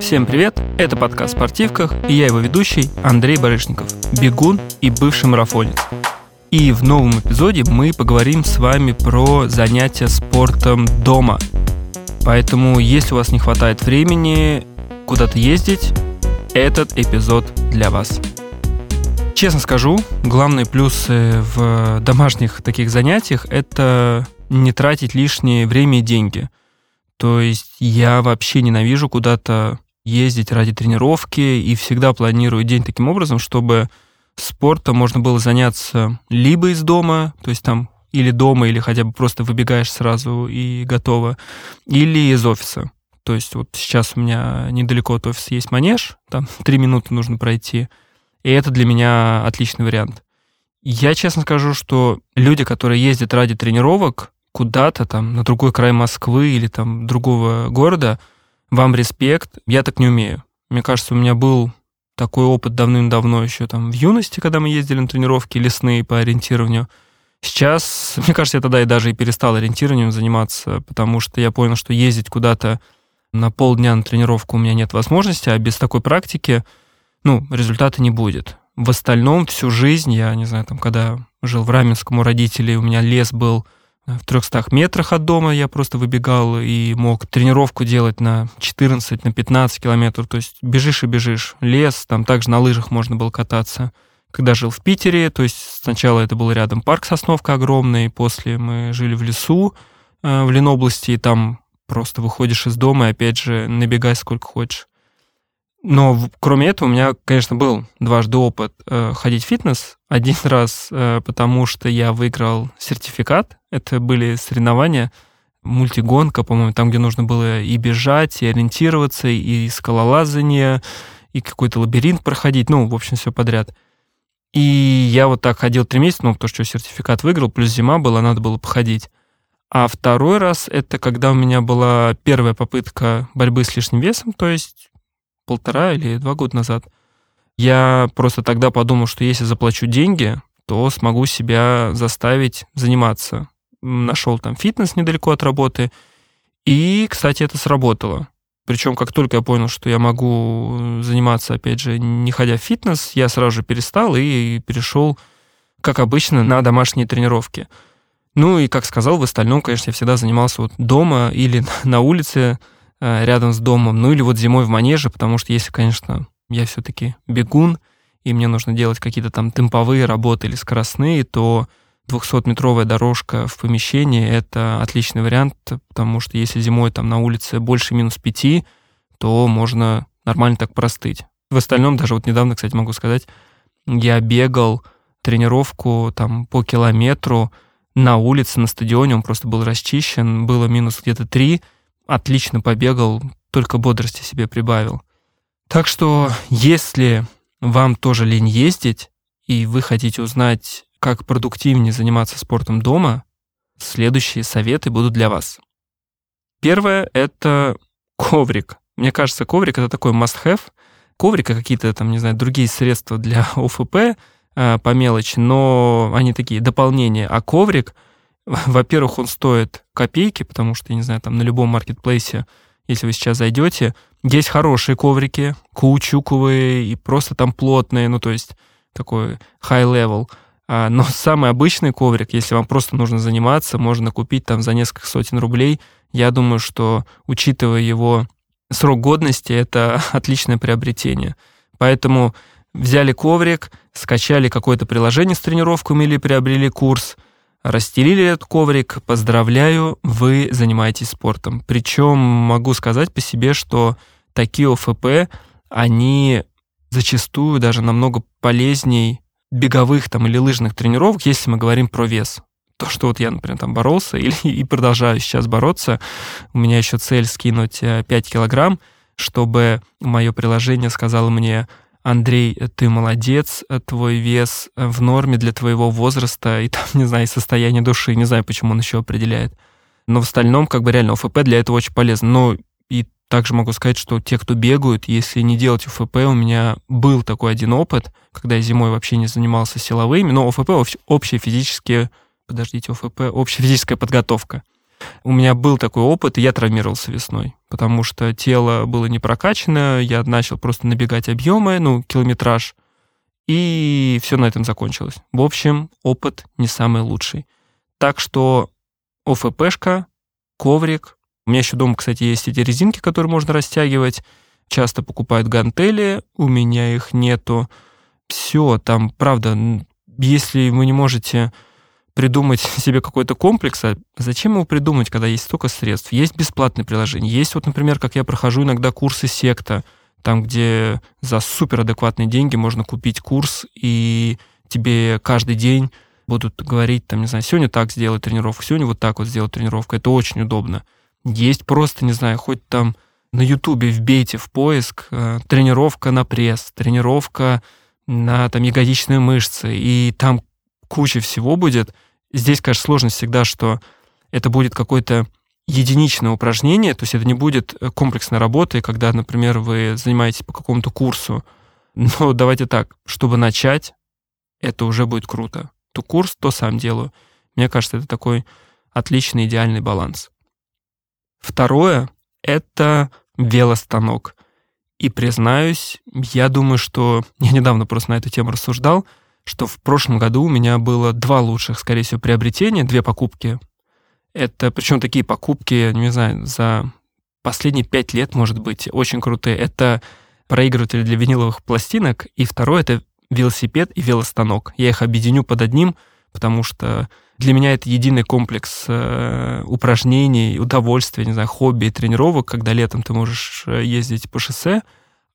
Всем привет! Это подкаст «Спортивках» и я его ведущий Андрей Барышников, бегун и бывший марафонец. И в новом эпизоде мы поговорим с вами про занятия спортом дома. Поэтому, если у вас не хватает времени куда-то ездить, этот эпизод для вас. Честно скажу, главные плюсы в домашних таких занятиях – это не тратить лишнее время и деньги. То есть я вообще ненавижу куда-то ездить ради тренировки и всегда планирую день таким образом, чтобы спортом можно было заняться либо из дома, то есть там или дома, или хотя бы просто выбегаешь сразу и готово, или из офиса. То есть вот сейчас у меня недалеко от офиса есть манеж, там три минуты нужно пройти, и это для меня отличный вариант. Я честно скажу, что люди, которые ездят ради тренировок куда-то там на другой край Москвы или там другого города, вам респект, я так не умею. Мне кажется, у меня был такой опыт давным-давно еще там в юности, когда мы ездили на тренировки лесные по ориентированию. Сейчас, мне кажется, я тогда и даже и перестал ориентированием заниматься, потому что я понял, что ездить куда-то на полдня на тренировку у меня нет возможности, а без такой практики, ну, результата не будет. В остальном всю жизнь, я не знаю, там, когда жил в Раменском у родителей, у меня лес был в 300 метрах от дома я просто выбегал и мог тренировку делать на 14, на 15 километров. То есть бежишь и бежишь. Лес, там также на лыжах можно было кататься. Когда жил в Питере, то есть сначала это был рядом парк Сосновка огромный, после мы жили в лесу э, в Ленобласти, и там просто выходишь из дома и опять же набегай сколько хочешь. Но кроме этого у меня, конечно, был дважды опыт э, ходить в фитнес. Один раз, э, потому что я выиграл сертификат. Это были соревнования, мультигонка, по-моему, там, где нужно было и бежать, и ориентироваться, и скалолазание, и какой-то лабиринт проходить. Ну, в общем, все подряд. И я вот так ходил три месяца, ну, потому что сертификат выиграл, плюс зима была, надо было походить. А второй раз это когда у меня была первая попытка борьбы с лишним весом, то есть полтора или два года назад, я просто тогда подумал, что если заплачу деньги, то смогу себя заставить заниматься. Нашел там фитнес недалеко от работы, и, кстати, это сработало. Причем, как только я понял, что я могу заниматься, опять же, не ходя в фитнес, я сразу же перестал и перешел, как обычно, на домашние тренировки. Ну и, как сказал, в остальном, конечно, я всегда занимался вот дома или на улице, Э, рядом с домом, ну или вот зимой в манеже, потому что если, конечно, я все-таки бегун, и мне нужно делать какие-то там темповые работы или скоростные, то 200-метровая дорожка в помещении — это отличный вариант, потому что если зимой там на улице больше минус 5, то можно нормально так простыть. В остальном, даже вот недавно, кстати, могу сказать, я бегал тренировку там по километру на улице, на стадионе, он просто был расчищен, было минус где-то 3, отлично побегал, только бодрости себе прибавил. Так что, если вам тоже лень ездить, и вы хотите узнать, как продуктивнее заниматься спортом дома, следующие советы будут для вас. Первое — это коврик. Мне кажется, коврик — это такой must-have. Коврика какие-то там, не знаю, другие средства для ОФП э, по мелочи, но они такие дополнения. А коврик — во-первых, он стоит копейки, потому что, я не знаю, там на любом маркетплейсе, если вы сейчас зайдете, есть хорошие коврики, каучуковые и просто там плотные, ну, то есть такой high level. А, но самый обычный коврик, если вам просто нужно заниматься, можно купить там за несколько сотен рублей. Я думаю, что, учитывая его срок годности, это отличное приобретение. Поэтому взяли коврик, скачали какое-то приложение с тренировками или приобрели курс – Расстелили этот коврик, поздравляю, вы занимаетесь спортом. Причем могу сказать по себе, что такие ОФП, они зачастую даже намного полезней беговых там, или лыжных тренировок, если мы говорим про вес. То, что вот я, например, там боролся или, и продолжаю сейчас бороться, у меня еще цель скинуть 5 э, килограмм, чтобы мое приложение сказало мне, Андрей, ты молодец, твой вес в норме для твоего возраста и там, не знаю, состояние души, не знаю, почему он еще определяет. Но в остальном, как бы реально ОФП для этого очень полезно. Но и также могу сказать, что те, кто бегают, если не делать ОФП, у меня был такой один опыт, когда я зимой вообще не занимался силовыми, но ОФП — общая физические, подождите, ОФП — общая физическая подготовка. У меня был такой опыт, и я травмировался весной, потому что тело было не прокачано, я начал просто набегать объемы, ну, километраж, и все на этом закончилось. В общем, опыт не самый лучший. Так что ОФПшка, коврик. У меня еще дома, кстати, есть эти резинки, которые можно растягивать. Часто покупают гантели, у меня их нету. Все, там, правда, если вы не можете придумать себе какой-то комплекс, а зачем его придумать, когда есть столько средств? Есть бесплатные приложения. Есть вот, например, как я прохожу иногда курсы секта, там, где за суперадекватные деньги можно купить курс, и тебе каждый день будут говорить, там, не знаю, сегодня так сделать тренировку, сегодня вот так вот сделать тренировку. Это очень удобно. Есть просто, не знаю, хоть там на Ютубе вбейте в поиск э, тренировка на пресс, тренировка на там ягодичные мышцы, и там куча всего будет. Здесь, конечно, сложность всегда, что это будет какой-то единичное упражнение, то есть это не будет э, комплексной работы, когда, например, вы занимаетесь по какому-то курсу. Но давайте так, чтобы начать, это уже будет круто. То курс, то сам делаю. Мне кажется, это такой отличный, идеальный баланс. Второе — это велостанок. И признаюсь, я думаю, что... Я недавно просто на эту тему рассуждал, что в прошлом году у меня было два лучших, скорее всего, приобретения, две покупки это, причем такие покупки, не знаю, за последние пять лет, может быть, очень крутые. Это проигрыватель для виниловых пластинок, и второе — это велосипед и велостанок. Я их объединю под одним, потому что для меня это единый комплекс э, упражнений, удовольствия, не знаю, хобби и тренировок, когда летом ты можешь э, ездить по шоссе,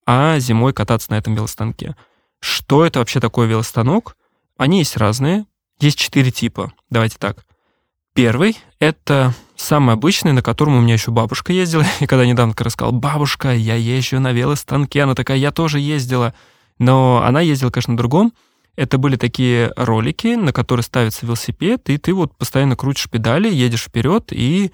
а зимой кататься на этом велостанке. Что это вообще такое велостанок? Они есть разные. Есть четыре типа. Давайте так. Первый — это самый обычный, на котором у меня еще бабушка ездила. И когда недавно рассказал, бабушка, я езжу на велостанке, она такая, я тоже ездила. Но она ездила, конечно, на другом. Это были такие ролики, на которые ставится велосипед, и ты вот постоянно крутишь педали, едешь вперед и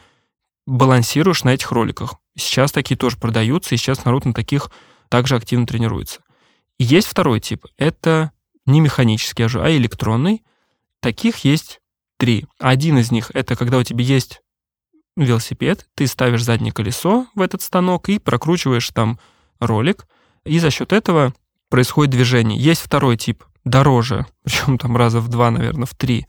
балансируешь на этих роликах. Сейчас такие тоже продаются, и сейчас народ на таких также активно тренируется. Есть второй тип. Это не механический, а электронный. Таких есть три. Один из них — это когда у тебя есть велосипед, ты ставишь заднее колесо в этот станок и прокручиваешь там ролик, и за счет этого происходит движение. Есть второй тип, дороже, причем там раза в два, наверное, в три.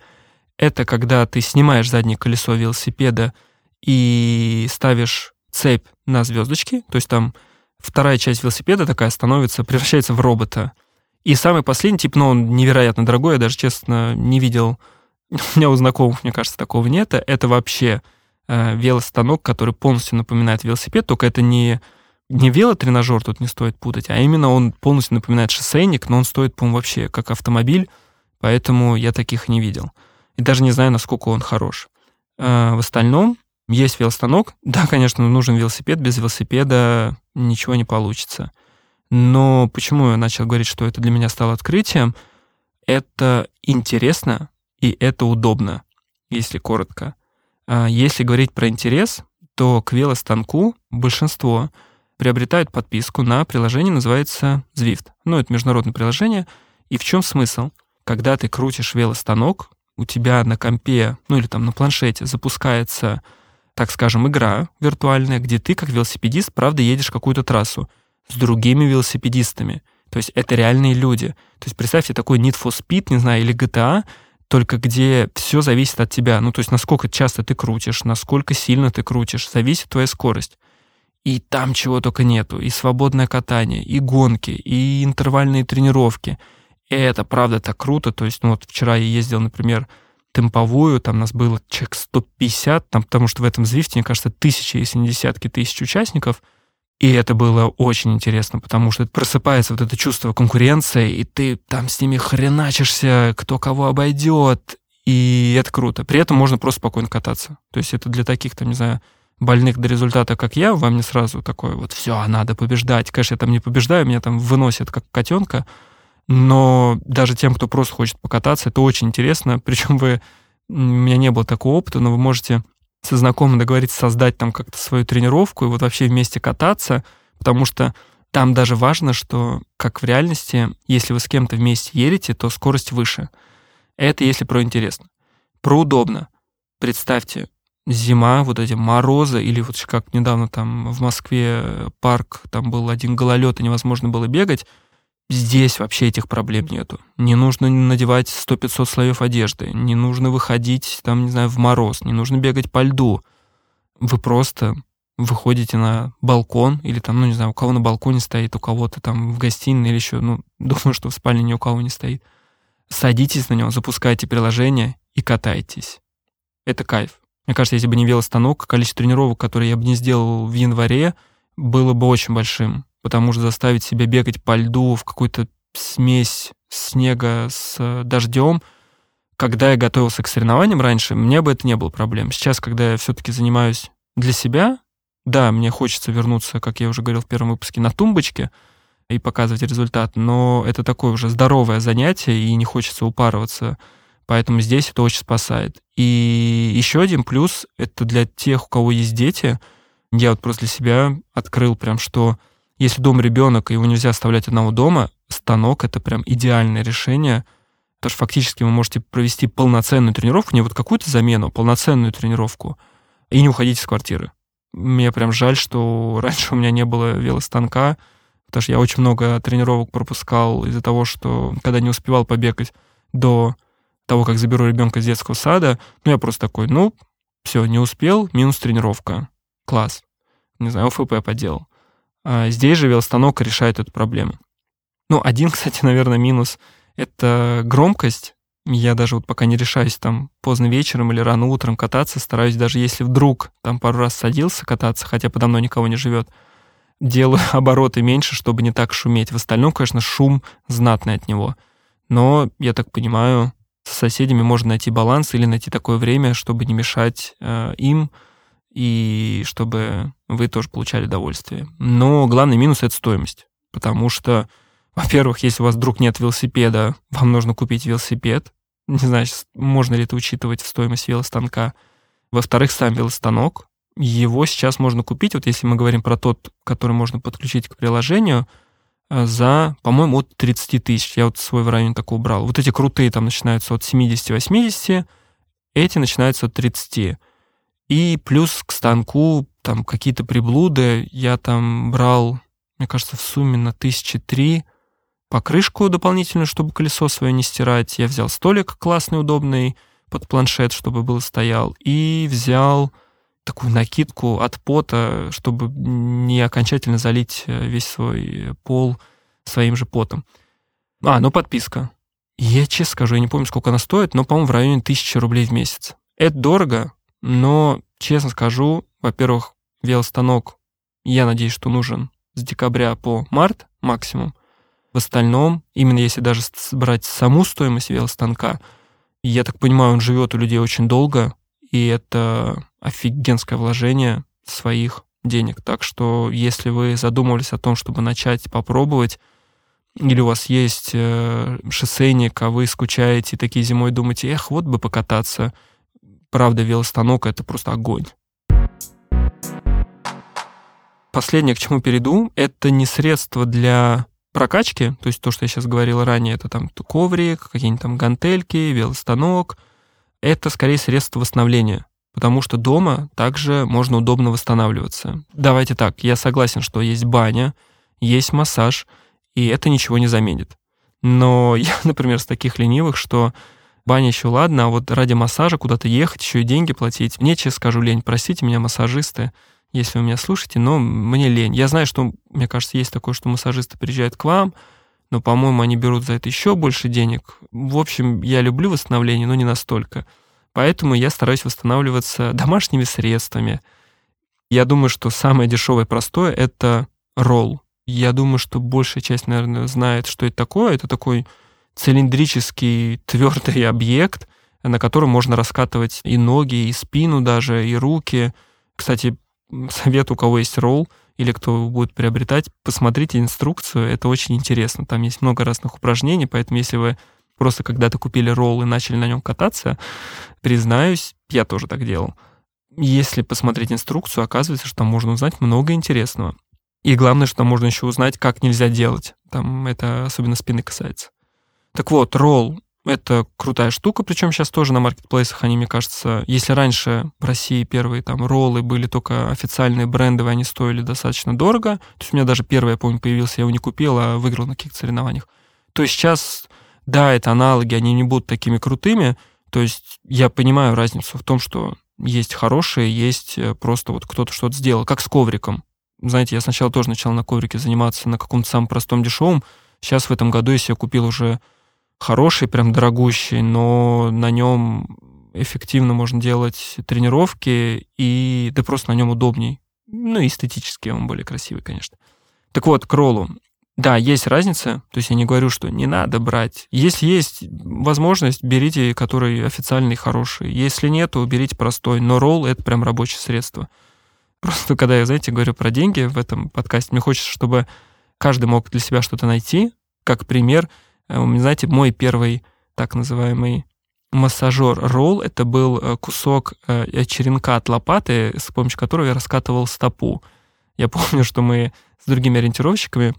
Это когда ты снимаешь заднее колесо велосипеда и ставишь цепь на звездочки, то есть там вторая часть велосипеда такая становится, превращается в робота. И самый последний тип, но он невероятно дорогой, я даже, честно, не видел у меня у знакомых, мне кажется, такого нет. Это вообще э, велостанок, который полностью напоминает велосипед, только это не, не велотренажер, тут не стоит путать, а именно он полностью напоминает шоссейник, но он стоит, по-моему, вообще как автомобиль, поэтому я таких не видел. И даже не знаю, насколько он хорош. Э, в остальном есть велостанок. Да, конечно, нужен велосипед, без велосипеда ничего не получится. Но почему я начал говорить, что это для меня стало открытием? Это интересно, и это удобно, если коротко. А если говорить про интерес, то к велостанку большинство приобретают подписку на приложение, называется Zwift. Ну, это международное приложение. И в чем смысл? Когда ты крутишь велостанок, у тебя на компе, ну или там на планшете запускается, так скажем, игра виртуальная, где ты как велосипедист, правда, едешь какую-то трассу с другими велосипедистами. То есть это реальные люди. То есть представьте такой Need for Speed, не знаю, или GTA, только где все зависит от тебя. Ну, то есть насколько часто ты крутишь, насколько сильно ты крутишь, зависит твоя скорость. И там чего только нету. И свободное катание, и гонки, и интервальные тренировки. И это правда так круто. То есть, ну вот вчера я ездил, например, темповую, там нас было человек 150, там, потому что в этом Звифте, мне кажется, тысячи, если не десятки тысяч участников — и это было очень интересно, потому что просыпается вот это чувство конкуренции, и ты там с ними хреначишься, кто кого обойдет, и это круто. При этом можно просто спокойно кататься. То есть это для таких, там, не знаю, больных до результата, как я, вам не сразу такое вот, все, надо побеждать. Конечно, я там не побеждаю, меня там выносят как котенка, но даже тем, кто просто хочет покататься, это очень интересно. Причем вы, у меня не было такого опыта, но вы можете со знакомым договориться создать там как-то свою тренировку и вот вообще вместе кататься, потому что там даже важно, что, как в реальности, если вы с кем-то вместе едете, то скорость выше. Это если про интересно. Про удобно. Представьте, зима, вот эти морозы, или вот как недавно там в Москве парк, там был один гололед, и невозможно было бегать, здесь вообще этих проблем нету. Не нужно надевать 100-500 слоев одежды, не нужно выходить, там, не знаю, в мороз, не нужно бегать по льду. Вы просто выходите на балкон, или там, ну, не знаю, у кого на балконе стоит, у кого-то там в гостиной или еще, ну, думаю, что в спальне ни у кого не стоит. Садитесь на него, запускайте приложение и катайтесь. Это кайф. Мне кажется, если бы не велостанок, количество тренировок, которые я бы не сделал в январе, было бы очень большим, потому что заставить себя бегать по льду в какую-то смесь снега с дождем, когда я готовился к соревнованиям раньше, мне бы это не было проблем. Сейчас, когда я все-таки занимаюсь для себя, да, мне хочется вернуться, как я уже говорил в первом выпуске, на тумбочке и показывать результат, но это такое уже здоровое занятие, и не хочется упарываться Поэтому здесь это очень спасает. И еще один плюс — это для тех, у кого есть дети. Я вот просто для себя открыл прям, что если дом ребенок, и его нельзя оставлять одного дома, станок — это прям идеальное решение, потому что фактически вы можете провести полноценную тренировку, не вот какую-то замену, а полноценную тренировку, и не уходить из квартиры. Мне прям жаль, что раньше у меня не было велостанка, потому что я очень много тренировок пропускал из-за того, что когда не успевал побегать до того, как заберу ребенка из детского сада, ну, я просто такой, ну, все, не успел, минус тренировка. Класс. Не знаю, ОФП поделал. А здесь же велостанок решает эту проблему. Ну, один, кстати, наверное, минус — это громкость. Я даже вот пока не решаюсь там поздно вечером или рано утром кататься, стараюсь даже если вдруг там пару раз садился кататься, хотя подо мной никого не живет, делаю обороты меньше, чтобы не так шуметь. В остальном, конечно, шум знатный от него. Но, я так понимаю, с соседями можно найти баланс или найти такое время, чтобы не мешать э, им и чтобы вы тоже получали удовольствие. Но главный минус — это стоимость. Потому что, во-первых, если у вас вдруг нет велосипеда, вам нужно купить велосипед. Не знаю, можно ли это учитывать в стоимость велостанка. Во-вторых, сам велостанок. Его сейчас можно купить, вот если мы говорим про тот, который можно подключить к приложению — Э, за, по-моему, от 30 тысяч. Я вот свой в районе такого брал. Вот эти крутые там начинаются от 70-80, эти начинаются от 30. И плюс к станку там какие-то приблуды. Я там брал, мне кажется, в сумме на тысячи три покрышку дополнительную, чтобы колесо свое не стирать. Я взял столик классный, удобный под планшет, чтобы был стоял. И взял такую накидку от пота, чтобы не окончательно залить э, весь свой пол своим же потом. А, ну подписка. Я честно скажу, я не помню, сколько она стоит, но, по-моему, в районе тысячи рублей в месяц. Это дорого, но, честно скажу, во-первых, велостанок, я надеюсь, что нужен с декабря по март максимум. В остальном, именно если даже брать саму стоимость велостанка, я так понимаю, он живет у людей очень долго, и это офигенское вложение своих денег. Так что если вы задумывались о том, чтобы начать попробовать, или у вас есть э, шоссейник, а вы скучаете такие зимой думаете, эх, вот бы покататься. Правда, велостанок — это просто огонь. Последнее, к чему перейду, это не средство для прокачки, то есть то, что я сейчас говорил ранее, это там коврик, какие-нибудь там гантельки, велостанок — это скорее средство восстановления, потому что дома также можно удобно восстанавливаться. Давайте так, я согласен, что есть баня, есть массаж, и это ничего не заменит. Но я, например, с таких ленивых, что баня еще ладно, а вот ради массажа куда-то ехать, еще и деньги платить. Мне, честно скажу, лень. Простите меня, массажисты, если вы меня слушаете, но мне лень. Я знаю, что, мне кажется, есть такое, что массажисты приезжают к вам, но, по-моему, они берут за это еще больше денег. В общем, я люблю восстановление, но не настолько. Поэтому я стараюсь восстанавливаться домашними средствами. Я думаю, что самое дешевое и простое — это ролл. Я думаю, что большая часть, наверное, знает, что это такое. Это такой цилиндрический твердый объект, на котором можно раскатывать и ноги, и спину даже, и руки. Кстати, совет, у кого есть ролл, или кто будет приобретать, посмотрите инструкцию, это очень интересно. Там есть много разных упражнений, поэтому если вы просто когда-то купили ролл и начали на нем кататься, признаюсь, я тоже так делал. Если посмотреть инструкцию, оказывается, что там можно узнать много интересного. И главное, что там можно еще узнать, как нельзя делать. Там это особенно спины касается. Так вот, ролл Это крутая штука, причем сейчас тоже на маркетплейсах они, мне кажется, если раньше в России первые там роллы были только официальные брендовые, они стоили достаточно дорого. То есть у меня даже первый, я помню, появился, я его не купил, а выиграл на каких-то соревнованиях. То есть сейчас, да, это аналоги, они не будут такими крутыми. То есть я понимаю разницу в том, что есть хорошие, есть э, просто вот кто-то что-то сделал, как с ковриком. Знаете, я сначала тоже начал на коврике заниматься на каком-то самом простом дешевом. Сейчас в этом году, я купил уже хороший, прям дорогущий, но на нем эффективно можно делать тренировки, и да просто на нем удобней. Ну, эстетически он более красивый, конечно. Так вот, к роллу. Да, есть разница, то есть я не говорю, что не надо брать. Если есть возможность, берите, который официальный, хороший. Если нет, то берите простой. Но ролл — это прям рабочее средство. Просто когда я, знаете, говорю про деньги в этом подкасте, мне хочется, чтобы каждый мог для себя что-то найти. Как пример, знаете, мой первый так называемый массажер ролл, это был э, кусок э, черенка от лопаты, с помощью которого я раскатывал стопу. Я помню, что мы с другими ориентировщиками,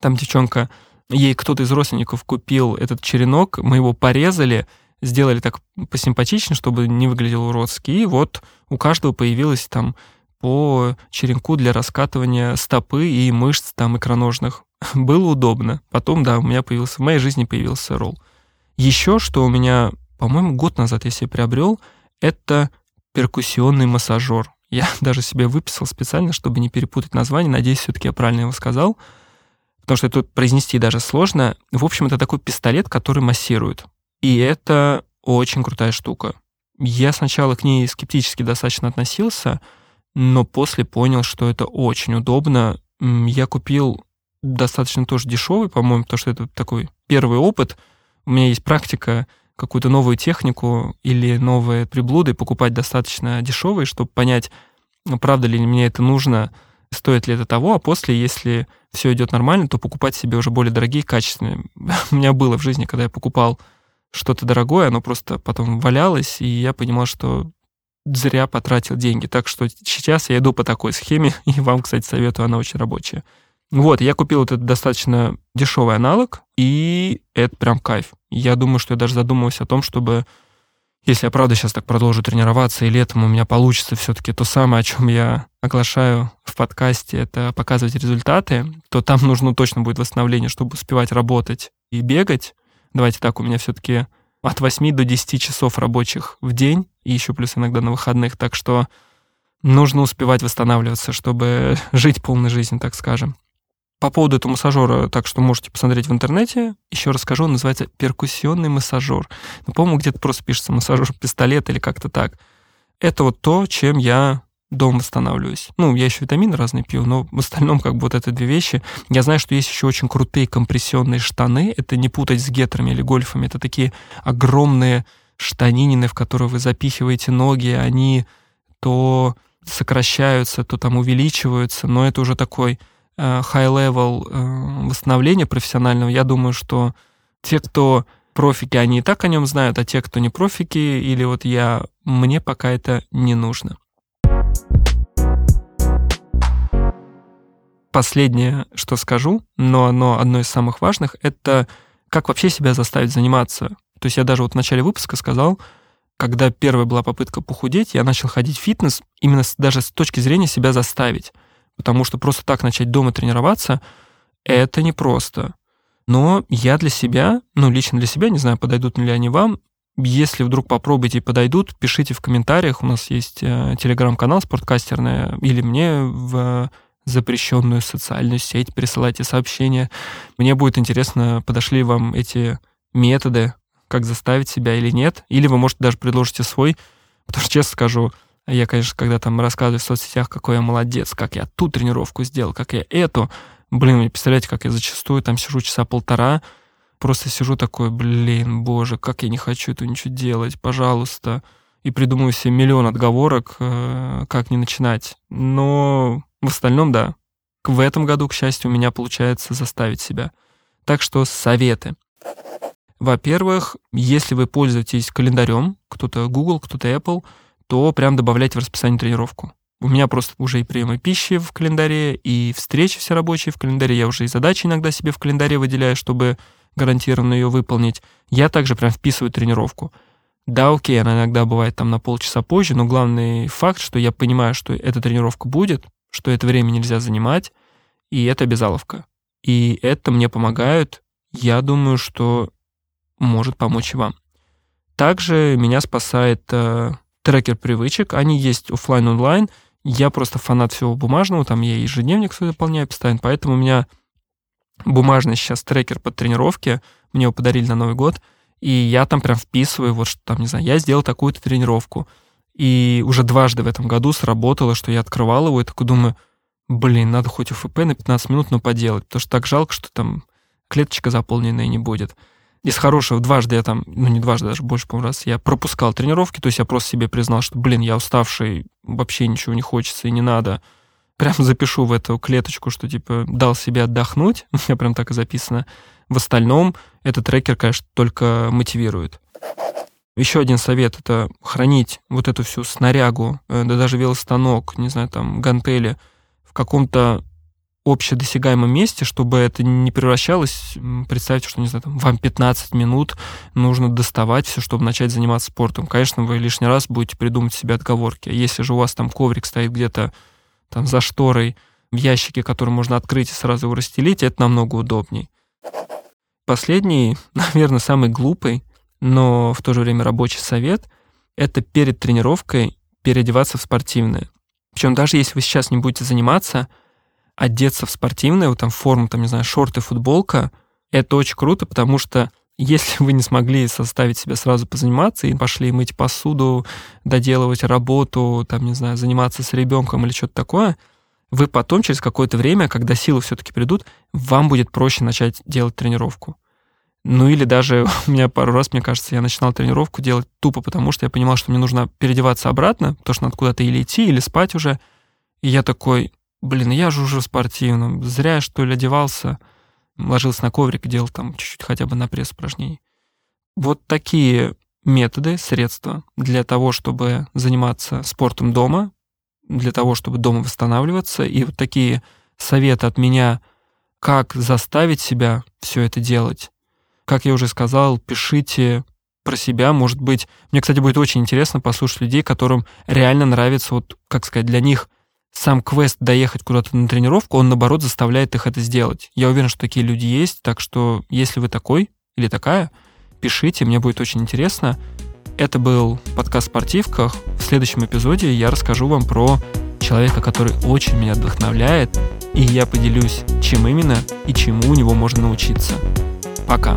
там девчонка, ей кто-то из родственников купил этот черенок, мы его порезали, сделали так посимпатичнее, чтобы не выглядел уродски, и вот у каждого появилась там по черенку для раскатывания стопы и мышц там икроножных. Было удобно. Потом, да, у меня появился, в моей жизни появился ролл. Еще, что у меня, по-моему, год назад я себе приобрел, это перкуссионный массажер. Я даже себе выписал специально, чтобы не перепутать название. Надеюсь, все-таки я правильно его сказал. Потому что это произнести даже сложно. В общем, это такой пистолет, который массирует. И это очень крутая штука. Я сначала к ней скептически достаточно относился, но после понял, что это очень удобно. Я купил достаточно тоже дешевый, по-моему, потому что это такой первый опыт. У меня есть практика какую-то новую технику или новые приблуды покупать достаточно дешевые, чтобы понять, правда ли мне это нужно, стоит ли это того, а после, если все идет нормально, то покупать себе уже более дорогие, качественные. У меня было в жизни, когда я покупал что-то дорогое, оно просто потом валялось, и я понимал, что зря потратил деньги. Так что сейчас я иду по такой схеме, и вам, кстати, советую, она очень рабочая. Вот, я купил вот этот достаточно дешевый аналог, и это прям кайф. Я думаю, что я даже задумывался о том, чтобы, если я правда сейчас так продолжу тренироваться, и летом у меня получится все-таки то самое, о чем я оглашаю в подкасте, это показывать результаты, то там нужно точно будет восстановление, чтобы успевать работать и бегать. Давайте так, у меня все-таки от 8 до 10 часов рабочих в день, и еще плюс иногда на выходных, так что нужно успевать восстанавливаться, чтобы жить полной жизнью, так скажем. По поводу этого массажера, так что можете посмотреть в интернете. Еще расскажу, он называется перкуссионный массажер. Ну, по-моему, где-то просто пишется массажер пистолет или как-то так. Это вот то, чем я дома восстанавливаюсь. Ну, я еще витамины разные пью, но в остальном как бы вот это две вещи. Я знаю, что есть еще очень крутые компрессионные штаны. Это не путать с гетрами или гольфами. Это такие огромные штанинины, в которые вы запихиваете ноги, они то сокращаются, то там увеличиваются, но это уже такой э, high-level э, восстановления профессионального. Я думаю, что те, кто профики, они и так о нем знают, а те, кто не профики, или вот я, мне пока это не нужно. Последнее, что скажу, но оно одно из самых важных, это как вообще себя заставить заниматься. То есть я даже вот в начале выпуска сказал, когда первая была попытка похудеть, я начал ходить в фитнес именно даже с точки зрения себя заставить. Потому что просто так начать дома тренироваться, это непросто. Но я для себя, ну, лично для себя, не знаю, подойдут ли они вам, если вдруг попробуйте и подойдут, пишите в комментариях. У нас есть э, телеграм-канал спорткастерная, или мне в запрещенную социальную сеть, присылайте сообщения. Мне будет интересно, подошли вам эти методы, как заставить себя или нет. Или вы, может, даже предложите свой. Потому что, честно скажу, я, конечно, когда там рассказываю в соцсетях, какой я молодец, как я ту тренировку сделал, как я эту. Блин, вы представляете, как я зачастую там сижу часа полтора, просто сижу такой, блин, боже, как я не хочу это ничего делать, пожалуйста. И придумываю себе миллион отговорок, э, как не начинать. Но в остальном, да. В этом году, к счастью, у меня получается заставить себя. Так что советы. Во-первых, если вы пользуетесь календарем, кто-то Google, кто-то Apple, то прям добавляйте в расписание тренировку. У меня просто уже и приемы пищи в календаре, и встречи все рабочие в календаре. Я уже и задачи иногда себе в календаре выделяю, чтобы гарантированно ее выполнить. Я также прям вписываю тренировку. Да, окей, она иногда бывает там на полчаса позже, но главный факт, что я понимаю, что эта тренировка будет, что это время нельзя занимать, и это обязаловка. И это мне помогает. Я думаю, что может помочь и вам. Также меня спасает э, трекер привычек. Они есть офлайн онлайн Я просто фанат всего бумажного, там я ежедневник свой заполняю постоянно, поэтому у меня бумажный сейчас трекер под тренировки. Мне его подарили на Новый год. И я там прям вписываю, вот что там, не знаю, я сделал такую-то тренировку. И уже дважды в этом году сработало, что я открывал его и такой думаю, блин, надо хоть УФП на 15 минут, но поделать, потому что так жалко, что там клеточка заполненная не будет. Из хорошего дважды я там, ну не дважды, даже больше, по раз, я пропускал тренировки, то есть я просто себе признал, что, блин, я уставший, вообще ничего не хочется и не надо. Прям запишу в эту клеточку, что, типа, дал себе отдохнуть, у меня прям так и записано. В остальном этот трекер, конечно, только мотивирует. Еще один совет — это хранить вот эту всю снарягу, э, да даже велостанок, не знаю, там, гантели в каком-то общедосягаемом месте, чтобы это не превращалось, представьте, что, не знаю, там, вам 15 минут нужно доставать все, чтобы начать заниматься спортом. Конечно, вы лишний раз будете придумать себе отговорки. А если же у вас там коврик стоит где-то там за шторой, в ящике, который можно открыть и сразу его расстелить, это намного удобней. Последний, наверное, самый глупый, но в то же время рабочий совет — это перед тренировкой переодеваться в спортивное. Причем даже если вы сейчас не будете заниматься, одеться в спортивное, вот там форму, там, не знаю, шорты, футболка, это очень круто, потому что если вы не смогли составить себя сразу позаниматься и пошли мыть посуду, доделывать работу, там, не знаю, заниматься с ребенком или что-то такое, вы потом, через какое-то время, когда силы все-таки придут, вам будет проще начать делать тренировку. Ну или даже у меня пару раз, мне кажется, я начинал тренировку делать тупо, потому что я понимал, что мне нужно переодеваться обратно, потому что надо куда-то или идти, или спать уже. И я такой, блин, я же уже в спортивном, зря что ли одевался, ложился на коврик, делал там чуть-чуть хотя бы на пресс упражнений. Вот такие методы, средства для того, чтобы заниматься спортом дома, для того, чтобы дома восстанавливаться. И вот такие советы от меня, как заставить себя все это делать. Как я уже сказал, пишите про себя, может быть. Мне, кстати, будет очень интересно послушать людей, которым реально нравится, вот, как сказать, для них – сам квест доехать куда-то на тренировку, он, наоборот, заставляет их это сделать. Я уверен, что такие люди есть, так что если вы такой или такая, пишите, мне будет очень интересно. Это был подкаст «Спортивках». В следующем эпизоде я расскажу вам про человека, который очень меня вдохновляет, и я поделюсь, чем именно и чему у него можно научиться. Пока.